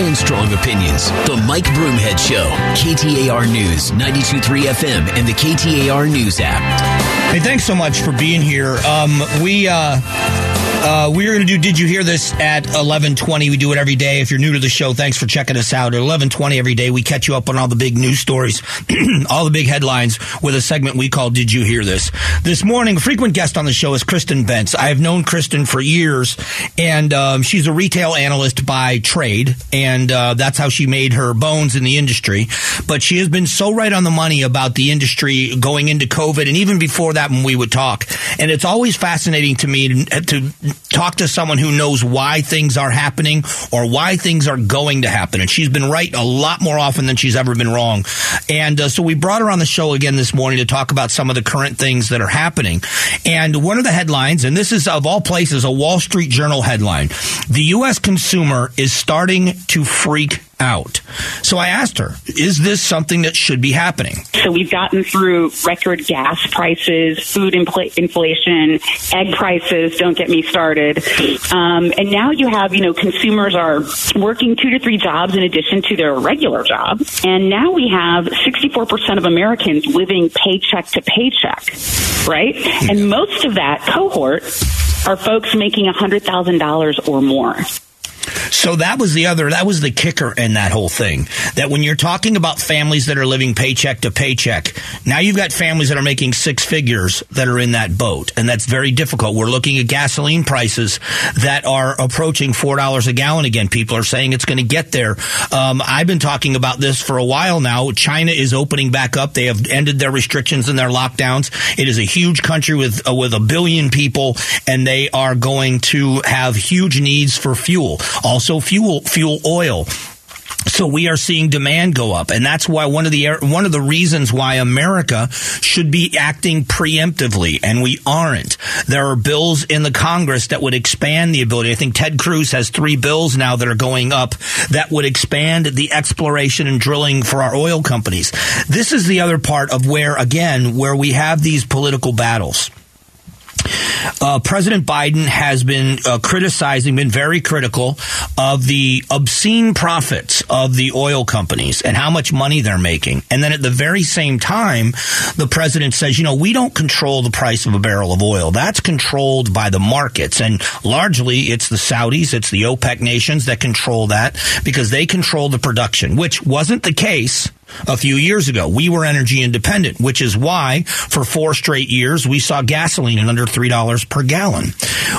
and strong opinions. The Mike Broomhead Show, KTAR News, 92.3 FM, and the KTAR News app. Hey, thanks so much for being here. Um, we uh, uh, we're going to do Did You Hear This at 1120. We do it every day. If you're new to the show, thanks for checking us out. At 1120 every day, we catch you up on all the big news stories, all the big headlines with a segment we call Did You Hear This? This morning, frequent guest on the show is Kristin Bentz. I have known Kristin for years, and um, she's a retail analyst by trade, and uh, that's how she made her bones in the industry. But she has been so right on the money about the industry going into COVID, and even before that when we would talk. And it's always fascinating to me to talk to someone who knows why things are happening or why things are going to happen. And she's been right a lot more often than she's ever been wrong. And uh, so we brought her on the show again this morning to talk about some of the current things that are happening. And one of the headlines, and this is of all places, a Wall Street Journal headline the U.S. consumer is starting to freak out. So I asked her, is this something that should be happening? So we've gotten through record gas prices, food infl- inflation, egg prices, don't get me started. Um, and now you have, you know, consumers are working two to three jobs in addition to their regular job. And now we have 64% of Americans living paycheck to paycheck, right? And most of that cohort are folks making $100,000 or more. So that was the other, that was the kicker in that whole thing. That when you're talking about families that are living paycheck to paycheck, now you've got families that are making six figures that are in that boat. And that's very difficult. We're looking at gasoline prices that are approaching $4 a gallon again. People are saying it's going to get there. Um, I've been talking about this for a while now. China is opening back up. They have ended their restrictions and their lockdowns. It is a huge country with, uh, with a billion people and they are going to have huge needs for fuel. Also fuel, fuel oil. So we are seeing demand go up, and that's why one of the one of the reasons why America should be acting preemptively, and we aren't. There are bills in the Congress that would expand the ability. I think Ted Cruz has three bills now that are going up that would expand the exploration and drilling for our oil companies. This is the other part of where, again, where we have these political battles. Uh, President Biden has been uh, criticizing, been very critical of the obscene profits of the oil companies and how much money they're making. And then at the very same time, the president says, you know, we don't control the price of a barrel of oil. That's controlled by the markets. And largely it's the Saudis, it's the OPEC nations that control that because they control the production, which wasn't the case a few years ago. We were energy independent, which is why for four straight years we saw gasoline at under $3 per gallon.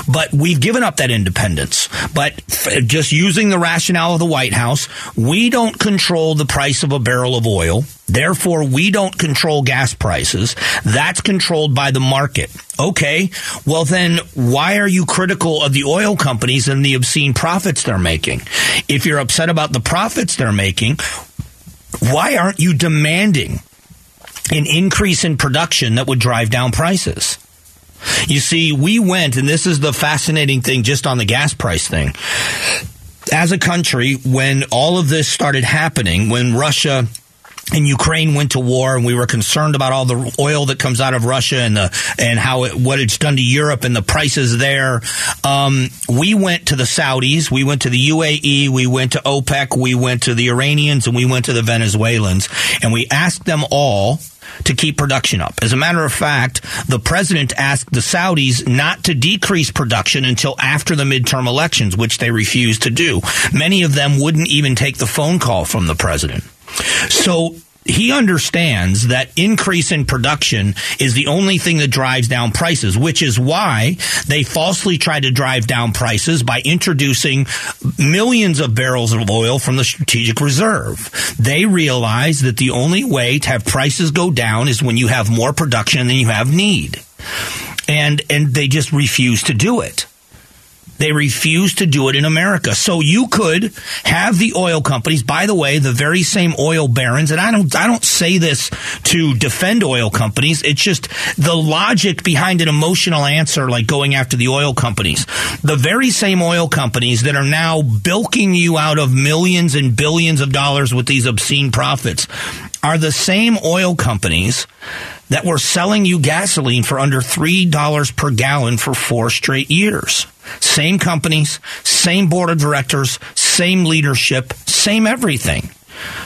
But we've given up that independence. But just using the rationale of the White House, we don't control the price of a barrel of oil. Therefore, we don't control gas prices. That's controlled by the market. Okay. Well, then why are you critical of the oil companies and the obscene profits they're making? If you're upset about the profits they're making, why aren't you demanding an increase in production that would drive down prices? You see, we went, and this is the fascinating thing just on the gas price thing. As a country, when all of this started happening, when Russia and Ukraine went to war, and we were concerned about all the oil that comes out of Russia and the and how it, what it's done to Europe and the prices there. Um, we went to the Saudis, we went to the UAE, we went to OPEC, we went to the Iranians, and we went to the Venezuelans, and we asked them all to keep production up. As a matter of fact, the president asked the Saudis not to decrease production until after the midterm elections, which they refused to do. Many of them wouldn't even take the phone call from the president. So he understands that increase in production is the only thing that drives down prices, which is why they falsely try to drive down prices by introducing millions of barrels of oil from the strategic reserve. They realize that the only way to have prices go down is when you have more production than you have need. And and they just refuse to do it. They refuse to do it in America. So you could have the oil companies, by the way, the very same oil barons, and I don't, I don't say this to defend oil companies. It's just the logic behind an emotional answer, like going after the oil companies. The very same oil companies that are now bilking you out of millions and billions of dollars with these obscene profits are the same oil companies that were selling you gasoline for under $3 per gallon for four straight years. Same companies, same board of directors, same leadership, same everything.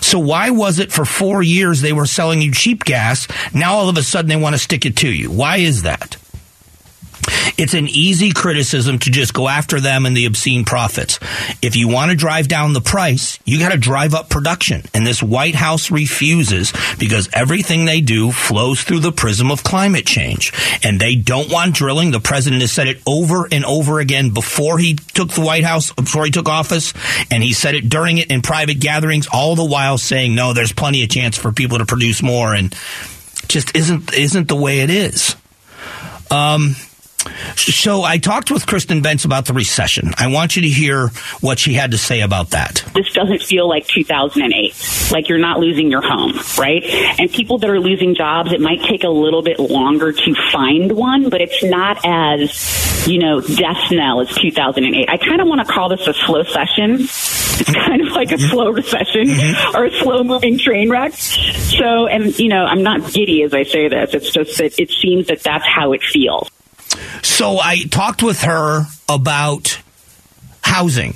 So why was it for four years they were selling you cheap gas? Now all of a sudden they want to stick it to you. Why is that? It's an easy criticism to just go after them and the obscene profits. If you want to drive down the price, you got to drive up production. And this White House refuses because everything they do flows through the prism of climate change. And they don't want drilling. The president has said it over and over again before he took the White House, before he took office. And he said it during it in private gatherings, all the while saying, no, there's plenty of chance for people to produce more. And just isn't, isn't the way it is. Um, so I talked with Kristin Bentz about the recession. I want you to hear what she had to say about that. This doesn't feel like 2008, like you're not losing your home, right? And people that are losing jobs, it might take a little bit longer to find one, but it's not as, you know, death knell as 2008. I kind of want to call this a slow session. It's kind of like a slow recession mm-hmm. or a slow moving train wreck. So, and, you know, I'm not giddy as I say this. It's just that it seems that that's how it feels. So I talked with her about housing.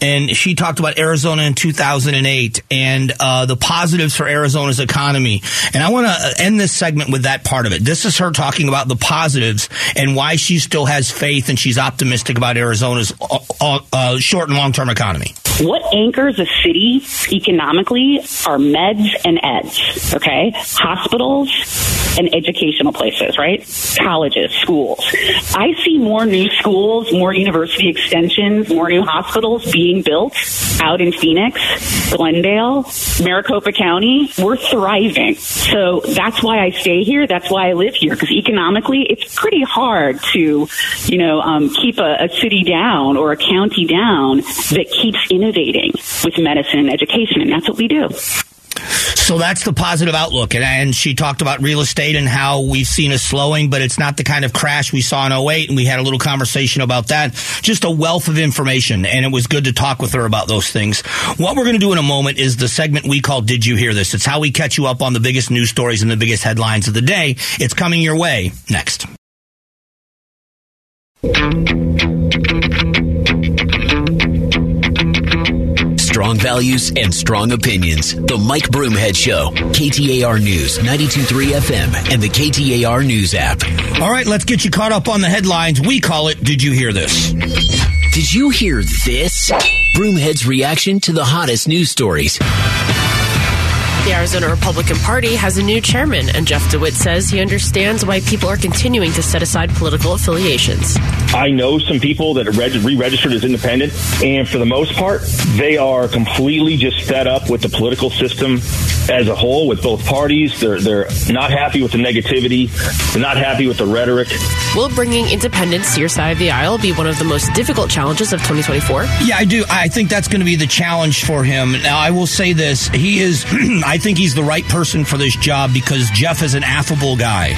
And she talked about Arizona in 2008 and uh, the positives for Arizona's economy. And I want to end this segment with that part of it. This is her talking about the positives and why she still has faith and she's optimistic about Arizona's uh, uh, uh short and long term economy. What anchors a city economically are meds and eds, okay? Hospitals and educational places, right? Colleges, schools. I see more new schools, more university extensions, more new hospitals being built out in Phoenix, Glendale, Maricopa County. We're thriving. So that's why I stay here. That's why I live here because economically it's pretty hard to, you know, um, keep a, a city down or a county down that keeps innovating with medicine and education. And that's what we do. So that's the positive outlook. And, and, she talked about real estate and how we've seen a slowing, but it's not the kind of crash we saw in 08. And we had a little conversation about that. Just a wealth of information. And it was good to talk with her about those things. What we're going to do in a moment is the segment we call Did You Hear This? It's how we catch you up on the biggest news stories and the biggest headlines of the day. It's coming your way next. Strong values and strong opinions. The Mike Broomhead Show, KTAR News, 923 FM, and the KTAR News app. All right, let's get you caught up on the headlines. We call it Did You Hear This? Did you hear this? Broomhead's reaction to the hottest news stories. The Arizona Republican Party has a new chairman, and Jeff DeWitt says he understands why people are continuing to set aside political affiliations. I know some people that are re registered as independent, and for the most part, they are completely just fed up with the political system as a whole, with both parties. They're, they're not happy with the negativity, they're not happy with the rhetoric. Will bringing independence to your side of the aisle be one of the most difficult challenges of 2024? Yeah, I do. I think that's going to be the challenge for him. Now, I will say this. He is. I think he's the right person for this job because Jeff is an affable guy.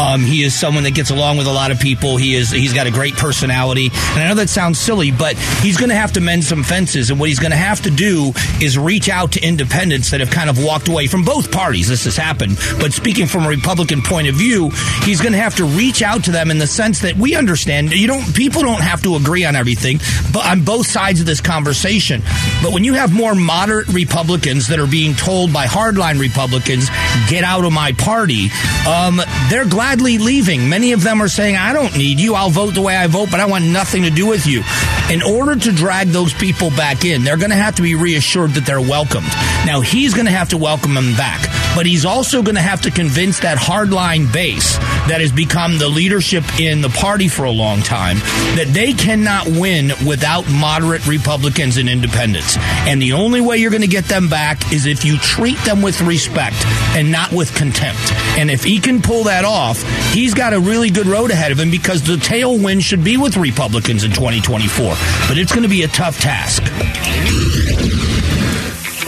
Um, he is someone that gets along with a lot of people. He is he's got a great personality, and I know that sounds silly, but he's going to have to mend some fences. And what he's going to have to do is reach out to independents that have kind of walked away from both parties. This has happened, but speaking from a Republican point of view, he's going to have to reach out to them in the sense that we understand you don't people don't have to agree on everything, but on both sides of this conversation. But when you have more moderate Republicans that are being told by hardline Republicans, get out of my party, um, they're gladly leaving. Many of them are saying, I don't need you. I'll vote the way I vote, but I want nothing to do with you. In order to drag those people back in, they're going to have to be reassured that they're welcomed. Now, he's going to have to welcome them back, but he's also going to have to convince that hardline base that has become the leadership in the party for a long time that they cannot win without moderate Republicans and independents. And the only way you're going to get them back is if you treat them with respect and not with contempt. And if he can pull that off, he's got a really good road ahead of him because the tailwind should be with Republicans in 2024. But it's going to be a tough task.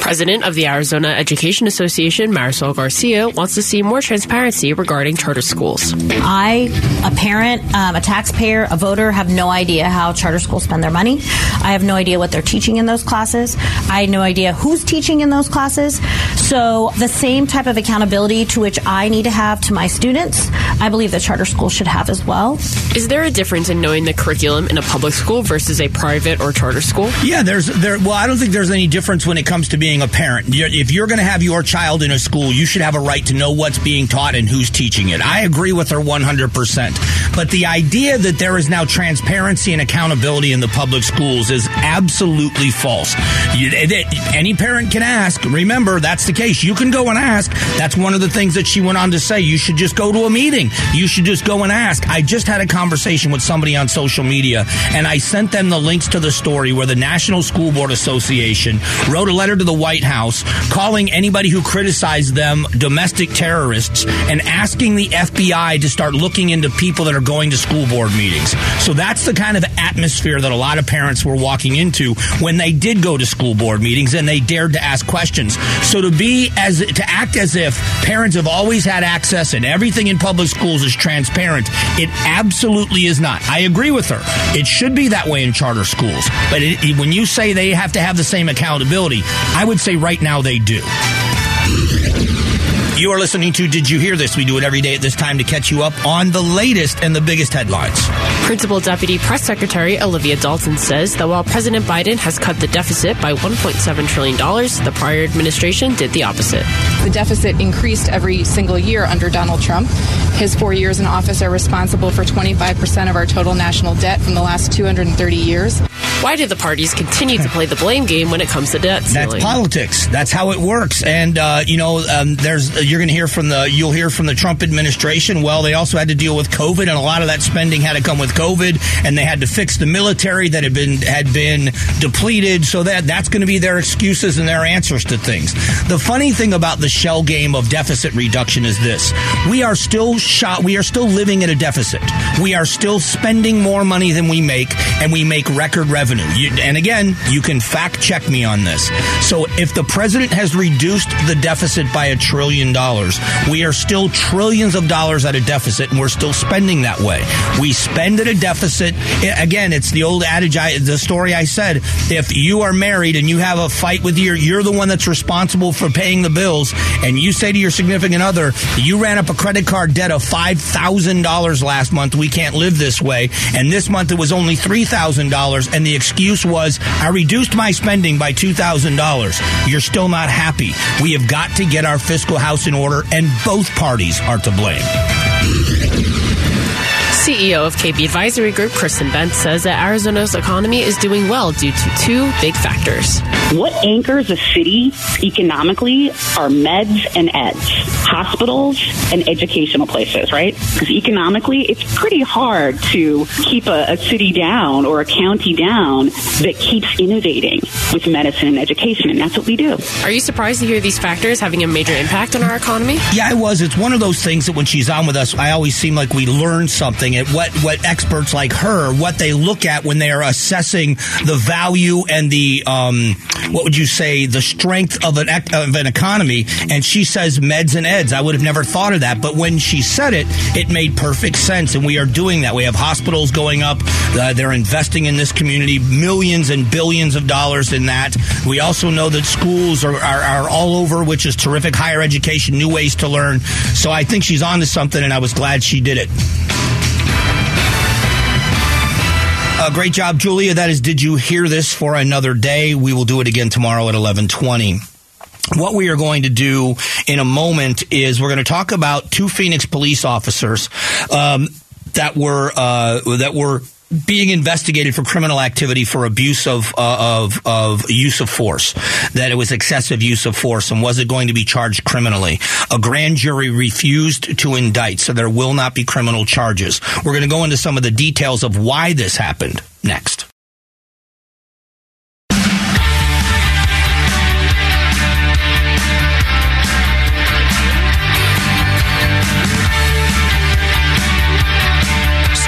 President of the Arizona Education Association, Marisol Garcia, wants to see more transparency regarding charter schools. I, a parent, um, a taxpayer, a voter, have no idea how charter schools spend their money. I have no idea what they're teaching in those classes. I have no idea who's teaching in those classes. So, the same type of accountability to which I need to have to my students, I believe that charter schools should have as well. Is there a difference in knowing the curriculum in a public school versus a private or charter school? Yeah, there's there. Well, I don't think there's any difference when it comes to being a parent. If you're going to have your child in a school, you should have a right to know what's being taught and who's teaching it. I agree with her 100. percent But the idea that there is now transparency and accountability in the public schools is absolutely false. Any parent can ask. Remember, that's the case. You can go and ask. That's one of the things that she went on to say. You should just go to a meeting. You should just go and ask. I just had a conversation with somebody on social media, and I sent them the links to the story where the National School Board Association wrote a letter to the White House calling anybody who criticized them domestic terrorists and asking the FBI to start looking into people that are going to school board meetings. So that's the kind of atmosphere that a lot of parents were walking into when they did go to school board meetings and they dared to ask questions. So to be as to act as if parents have always had access and everything in public schools is transparent, it absolutely is not. I agree with her. It should be that way in charter schools. But it, when you say they have to have the same accountability, I would say right now they do. You are listening to Did You Hear This? We do it every day at this time to catch you up on the latest and the biggest headlines. Principal Deputy Press Secretary Olivia Dalton says that while President Biden has cut the deficit by $1.7 trillion, the prior administration did the opposite. The deficit increased every single year under Donald Trump. His four years in office are responsible for 25% of our total national debt from the last 230 years. Why do the parties continue to play the blame game when it comes to debt ceiling? That's politics. That's how it works. And uh, you know, um, there's you're going to hear from the you'll hear from the Trump administration. Well, they also had to deal with COVID, and a lot of that spending had to come with COVID, and they had to fix the military that had been had been depleted. So that that's going to be their excuses and their answers to things. The funny thing about the shell game of deficit reduction is this: we are still shot. We are still living at a deficit. We are still spending more money than we make, and we make record revenue revenue. You, and again, you can fact check me on this. So if the president has reduced the deficit by a trillion dollars, we are still trillions of dollars at a deficit and we're still spending that way. We spend at a deficit. Again, it's the old adage, I, the story I said. If you are married and you have a fight with your, you're the one that's responsible for paying the bills and you say to your significant other, you ran up a credit card debt of $5,000 last month. We can't live this way. And this month it was only $3,000 and the excuse was, I reduced my spending by $2,000. You're still not happy. We have got to get our fiscal house in order, and both parties are to blame. CEO of KB Advisory Group, Kristin Bentz, says that Arizona's economy is doing well due to two big factors. What anchors a city economically are meds and eds, hospitals and educational places, right? Because economically, it's pretty hard to keep a, a city down or a county down that keeps innovating with medicine and education, and that's what we do. Are you surprised to hear these factors having a major impact on our economy? Yeah, I was. It's one of those things that when she's on with us, I always seem like we learn something at what, what experts like her, what they look at when they are assessing the value and the, um, what would you say, the strength of an, of an economy. And she says meds and eds. I would have never thought of that. But when she said it, it made perfect sense. And we are doing that. We have hospitals going up. Uh, they're investing in this community millions and billions of dollars in that. We also know that schools are, are, are all over, which is terrific. Higher education, new ways to learn. So I think she's on to something, and I was glad she did it. Uh, great job, Julia. That is, did you hear this for another day? We will do it again tomorrow at 1120 what we are going to do in a moment is we're going to talk about two Phoenix police officers um, that were uh, that were being investigated for criminal activity for abuse of, uh, of, of use of force, that it was excessive use of force and was it going to be charged criminally. A grand jury refused to indict, so there will not be criminal charges. We're going to go into some of the details of why this happened next.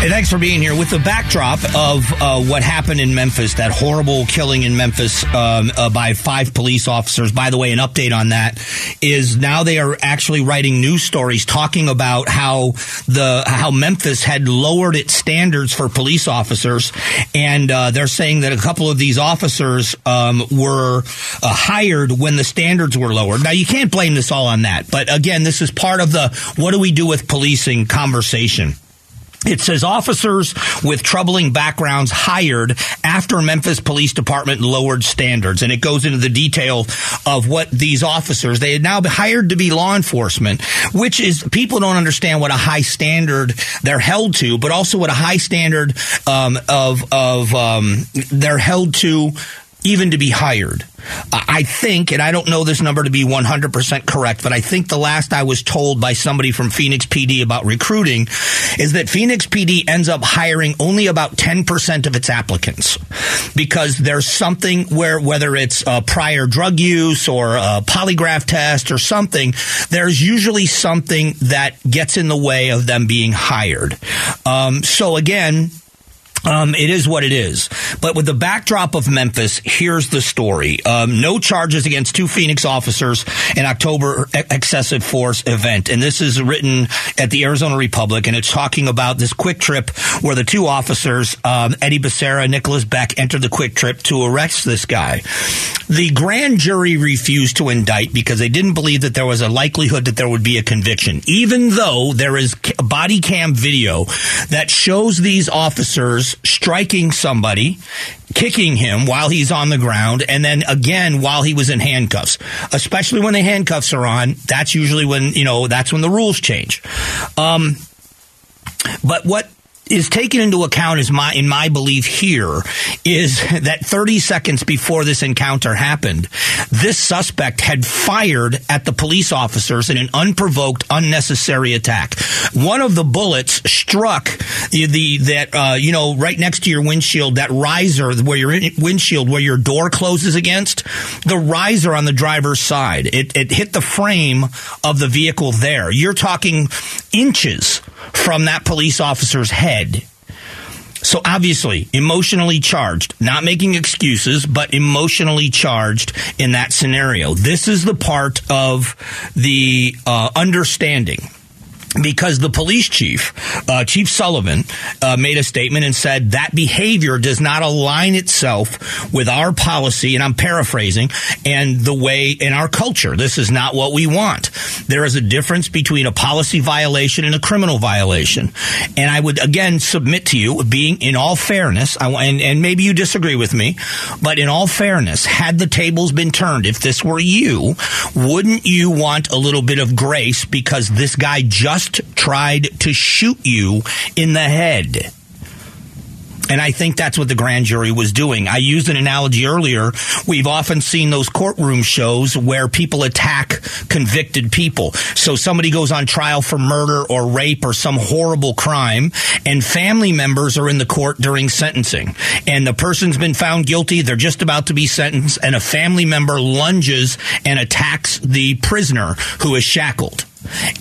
Hey, thanks for being here. With the backdrop of uh, what happened in Memphis, that horrible killing in Memphis um, uh, by five police officers. By the way, an update on that is now they are actually writing news stories talking about how the how Memphis had lowered its standards for police officers, and uh, they're saying that a couple of these officers um, were uh, hired when the standards were lowered. Now, you can't blame this all on that, but again, this is part of the what do we do with policing conversation. It says officers with troubling backgrounds hired after Memphis Police Department lowered standards. And it goes into the detail of what these officers, they had now been hired to be law enforcement, which is people don't understand what a high standard they're held to, but also what a high standard um, of, of um, they're held to even to be hired. I think, and I don't know this number to be 100% correct, but I think the last I was told by somebody from Phoenix PD about recruiting is that Phoenix PD ends up hiring only about 10% of its applicants because there's something where, whether it's prior drug use or a polygraph test or something, there's usually something that gets in the way of them being hired. Um, so again, um, it is what it is. But with the backdrop of Memphis, here's the story. Um, no charges against two Phoenix officers in October excessive force event. And this is written at the Arizona Republic, and it's talking about this QuikTrip where the two officers, um, Eddie Becerra and Nicholas Beck, entered the QuikTrip to arrest this guy. The grand jury refused to indict because they didn't believe that there was a likelihood that there would be a conviction, even though there is body cam video that shows these officers striking somebody, kicking him while he's on the ground, and then again while he was in handcuffs. Especially when the handcuffs are on, that's usually when, you know, that's when the rules change. Um, but what is taken into account is my in my belief here is that 30 seconds before this encounter happened, this suspect had fired at the police officers in an unprovoked, unnecessary attack. One of the bullets struck the, the that uh, you know right next to your windshield, that riser where your windshield where your door closes against, the riser on the driver's side. It, it hit the frame of the vehicle there. You're talking inches from that police officer's head. So obviously, emotionally charged, not making excuses, but emotionally charged in that scenario. This is the part of the uh, understanding because the police chief, uh, Chief Sullivan, uh, made a statement and said that behavior does not align itself with our policy, and I'm paraphrasing, and the way in our culture. This is not what we want. There is a difference between a policy violation and a criminal violation. And I would again submit to you, being in all fairness, I, and, and maybe you disagree with me, but in all fairness, had the tables been turned, if this were you, wouldn't you want a little bit of grace because this guy just just tried to shoot you in the head. And I think that's what the grand jury was doing. I used an analogy earlier. We've often seen those courtroom shows where people attack convicted people. So somebody goes on trial for murder or rape or some horrible crime, and family members are in the court during sentencing. And the person's been found guilty. They're just about to be sentenced, and a family member lunges and attacks the prisoner who is shackled.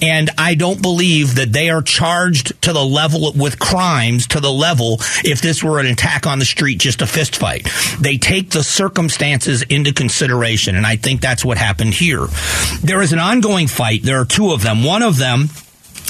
And I don't believe that they are charged to the level with crimes to the level if this were an attack on the street, just a fist fight. They take the circumstances into consideration. And I think that's what happened here. There is an ongoing fight. There are two of them. One of them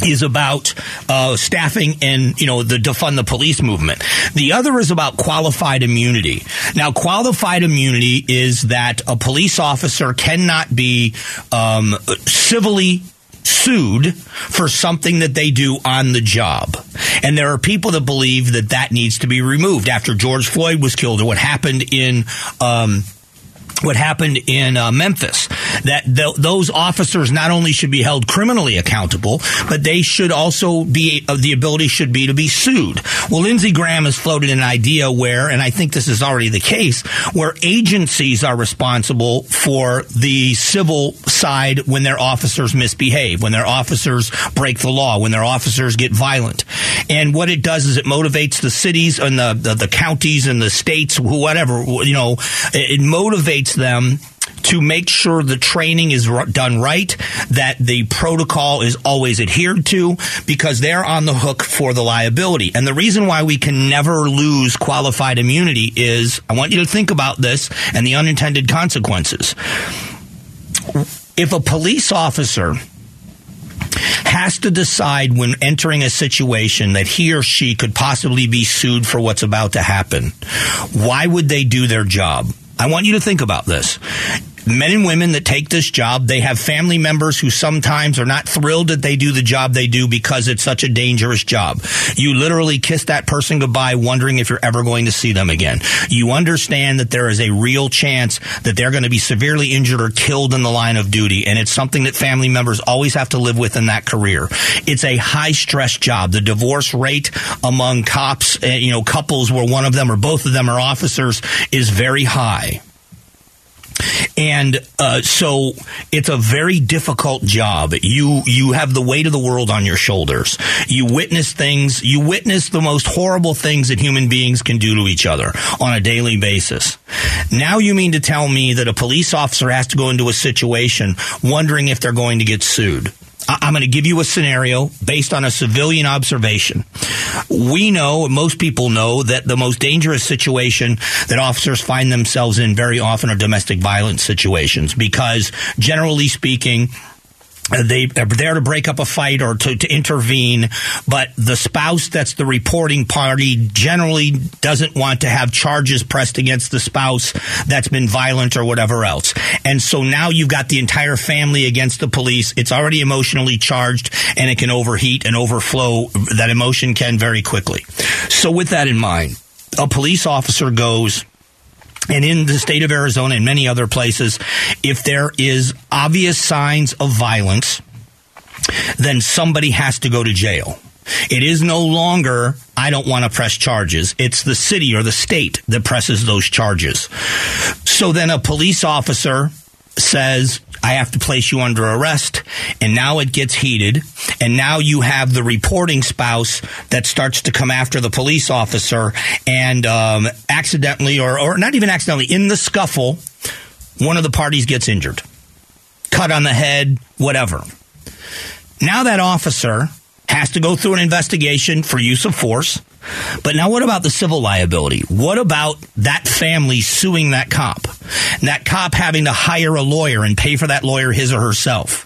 is about uh, staffing and you know the defund the police movement. The other is about qualified immunity. Now, qualified immunity is that a police officer cannot be um, civilly sued for something that they do on the job. And there are people that believe that that needs to be removed after George Floyd was killed or what happened in um, what happened in uh, Memphis that th- those officers not only should be held criminally accountable, but they should also be uh, the ability should be to be sued. Well, Lindsey Graham has floated an idea where, and I think this is already the case, where agencies are responsible for the civil side when their officers misbehave, when their officers break the law, when their officers get violent. And what it does is it motivates the cities and the, the, the counties and the states, whatever, you know, it motivates mandates them to make sure the training is done right, that the protocol is always adhered to, because they're on the hook for the liability. And the reason why we can never lose qualified immunity is I want you to think about this and the unintended consequences. If a police officer has to decide when entering a situation that he or she could possibly be sued for what's about to happen, why would they do their job? I want you to think about this men and women that take this job, they have family members who sometimes are not thrilled that they do the job they do because it's such a dangerous job. You literally kiss that person goodbye wondering if you're ever going to see them again. You understand that there is a real chance that they're going to be severely injured or killed in the line of duty. And it's something that family members always have to live with in that career. It's a high stress job. The divorce rate among cops, uh, you know, couples where one of them or both of them are officers is very high. And uh, so it's a very difficult job. You you have the weight of the world on your shoulders. You witness things. You witness the most horrible things that human beings can do to each other on a daily basis. Now you mean to tell me that a police officer has to go into a situation wondering if they're going to get sued? I'm going to give you a scenario based on a civilian observation. We know, most people know, that the most dangerous situation that officers find themselves in very often are domestic violence situations because, generally speaking, they are there to break up a fight or to, to, intervene, but the spouse that's the reporting party generally doesn't want to have charges pressed against the spouse that's been violent or whatever else. And so now you've got the entire family against the police. It's already emotionally charged and it can overheat and overflow. That emotion can very quickly. So with that in mind, a police officer goes and in the state of Arizona and many other places, if there is obvious signs of violence, then somebody has to go to jail. It is no longer, I don't want to press charges. It's the city or the state that presses those charges. So then a police officer says, I have to place you under arrest. And now it gets heated. And now you have the reporting spouse that starts to come after the police officer and um, accidentally, or, or not even accidentally, in the scuffle, one of the parties gets injured. Cut on the head, whatever. Now that officer has to go through an investigation for use of force. But now, what about the civil liability? What about that family suing that cop? That cop having to hire a lawyer and pay for that lawyer his or herself?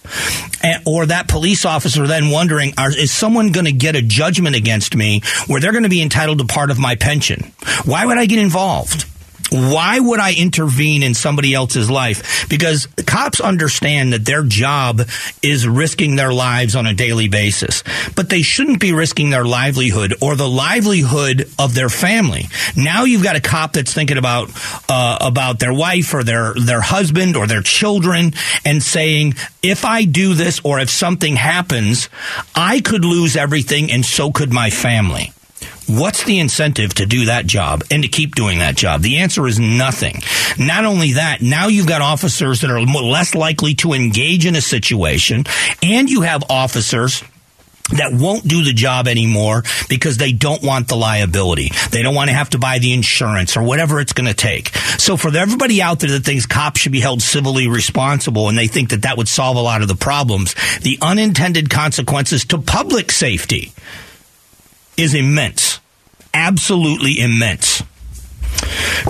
And, or that police officer then wondering, are, is someone going to get a judgment against me where they're going to be entitled to part of my pension? Why would I get involved? Why would I intervene in somebody else's life? Because cops understand that their job is risking their lives on a daily basis, but they shouldn't be risking their livelihood or the livelihood of their family. Now you've got a cop that's thinking about uh, about their wife or their their husband or their children and saying, if I do this or if something happens, I could lose everything and so could my family. What's the incentive to do that job and to keep doing that job? The answer is nothing. Not only that, now you've got officers that are less likely to engage in a situation, and you have officers that won't do the job anymore because they don't want the liability. They don't want to have to buy the insurance or whatever it's going to take. So for everybody out there that thinks cops should be held civilly responsible and they think that that would solve a lot of the problems, the unintended consequences to public safety is immense. Absolutely immense.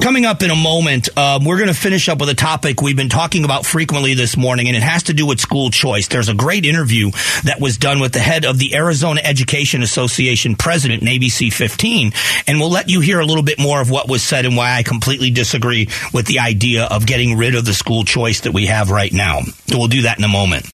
Coming up in a moment, um, we're going to finish up with a topic we've been talking about frequently this morning, and it has to do with school choice. There's a great interview that was done with the head of the Arizona Education Association president in ABC 15, and we'll let you hear a little bit more of what was said and why I completely disagree with the idea of getting rid of the school choice that we have right now. We'll do that in a moment.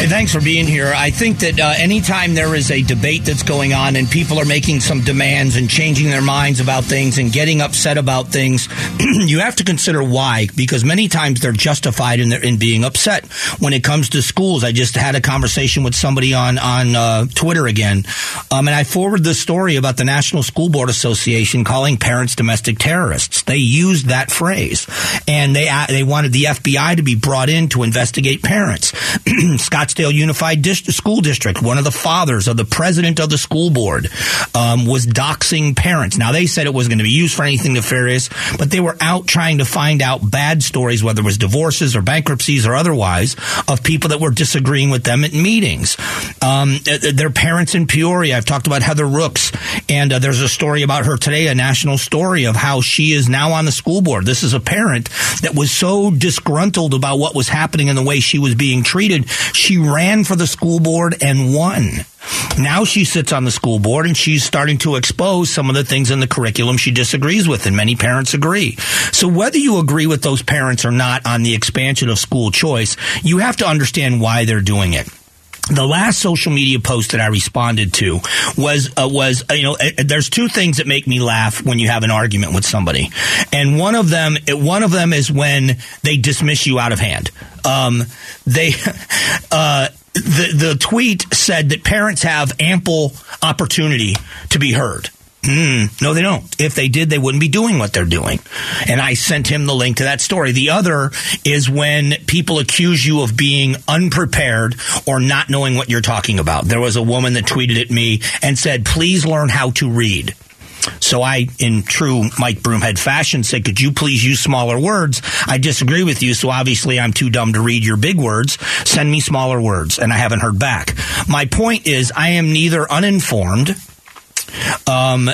Hey, thanks for being here. I think that uh, anytime there is a debate that's going on and people are making some demands and changing their minds about things and getting upset about things, you have to consider why, because many times they're justified in, their, in being upset. When it comes to schools, I just had a conversation with somebody on on uh, Twitter again, um, and I forwarded the story about the National School Board Association calling parents domestic terrorists. They used that phrase, and they uh, they wanted the FBI to be brought in to investigate parents. Scottsdale Unified School District, one of the fathers of the president of the school board, um, was doxing parents. Now, they said it was going to be used for anything nefarious, but they were out trying to find out bad stories, whether it was divorces or bankruptcies or otherwise, of people that were disagreeing with them at meetings. Um, uh, uh, their parents in Peoria, I've talked about Heather Rooks, and uh, there's a story about her today, a national story of how she is now on the school board. This is a parent that was so disgruntled about what was happening and the way she was being treated. She ran for the school board and won. Now she sits on the school board and she's starting to expose some of the things in the curriculum she disagrees with, and many parents agree. So whether you agree with those parents or not on the expansion of school choice, you have to understand why they're doing it the last social media post that I responded to was uh, was uh, you know uh, there's two things that make me laugh when you have an argument with somebody, and one of them one of them is when they dismiss you out of hand. Um, they uh, the the tweet said that parents have ample opportunity to be heard. Mm, no, they don't. If they did, they wouldn't be doing what they're doing. And I sent him the link to that story. The other is when people accuse you of being unprepared or not knowing what you're talking about. There was a woman that tweeted at me and said, please learn how to read. So I, in true Mike Broomhead fashion, said, could you please use smaller words? I disagree with you, so obviously I'm too dumb to read your big words. Send me smaller words. And I haven't heard back. My point is, I am neither uninformed um,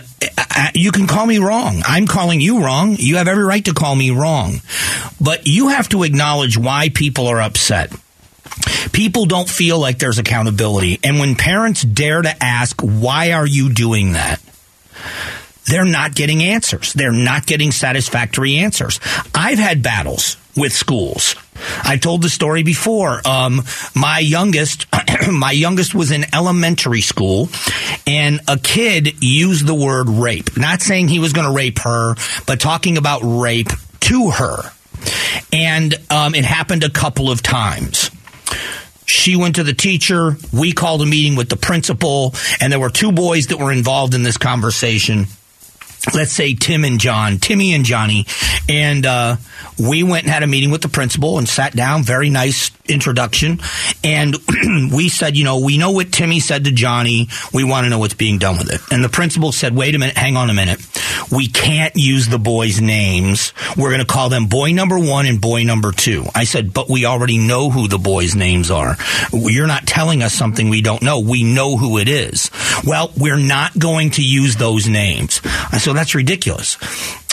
you can call me wrong. I'm calling you wrong. You have every right to call me wrong. But you have to acknowledge why people are upset. People don't feel like there's accountability. And when parents dare to ask, why are you doing that? They're not getting answers. They're not getting satisfactory answers. I've had battles with schools. I told the story before. Um, my youngest, my youngest was in elementary school, and a kid used the word rape. Not saying he was going to rape her, but talking about rape to her. And um, it happened a couple of times. She went to the teacher. We called a meeting with the principal, and there were two boys that were involved in this conversation let's say Tim and John, Timmy and Johnny, and uh, we went and had a meeting with the principal and sat down. Very nice introduction, and we said, you know, we know what Timmy said to Johnny. We want to know what's being done with it. And the principal said, wait a minute, hang on a minute. We can't use the boys' names. We're going to call them boy number one and boy number two. I said, but we already know who the boys' names are. You're not telling us something we don't know. We know who it is. Well, we're not going to use those names. So that's ridiculous.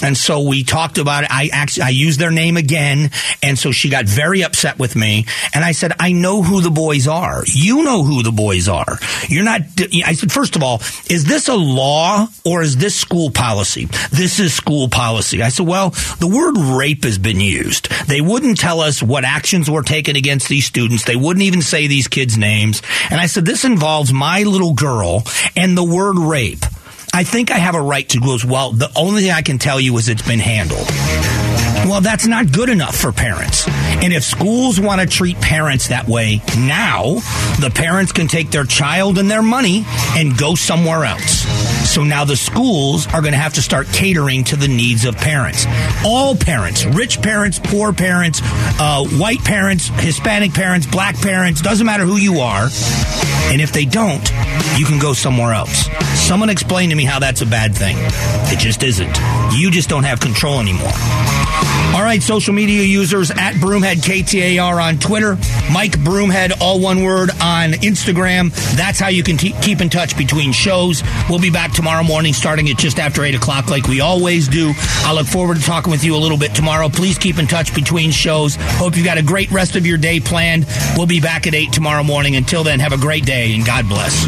And so we talked about it. I actually, I used their name again. And so she got very upset with me. And I said, I know who the boys are. You know who the boys are. You're not, I said, first of all, is this a law or is this school policy? This is school policy. I said, well, the word rape has been used. They wouldn't tell us what actions were taken against these students. They wouldn't even say these kids' names. And I said, this involves my little girl and the word rape. I think I have a right to go as well. The only thing I can tell you is it's been handled. Well, that's not good enough for parents. And if schools want to treat parents that way now, the parents can take their child and their money and go somewhere else. So now the schools are going to have to start catering to the needs of parents. All parents, rich parents, poor parents, uh, white parents, Hispanic parents, black parents, doesn't matter who you are. And if they don't, you can go somewhere else. Someone explain to me how that's a bad thing. It just isn't. You just don't have control anymore. All right, social media users at Broomhead KTAR on Twitter, Mike Broomhead, all one word on Instagram. That's how you can t- keep in touch between shows. We'll be back tomorrow morning starting at just after 8 o'clock, like we always do. I look forward to talking with you a little bit tomorrow. Please keep in touch between shows. Hope you've got a great rest of your day planned. We'll be back at 8 tomorrow morning. Until then, have a great day and God bless.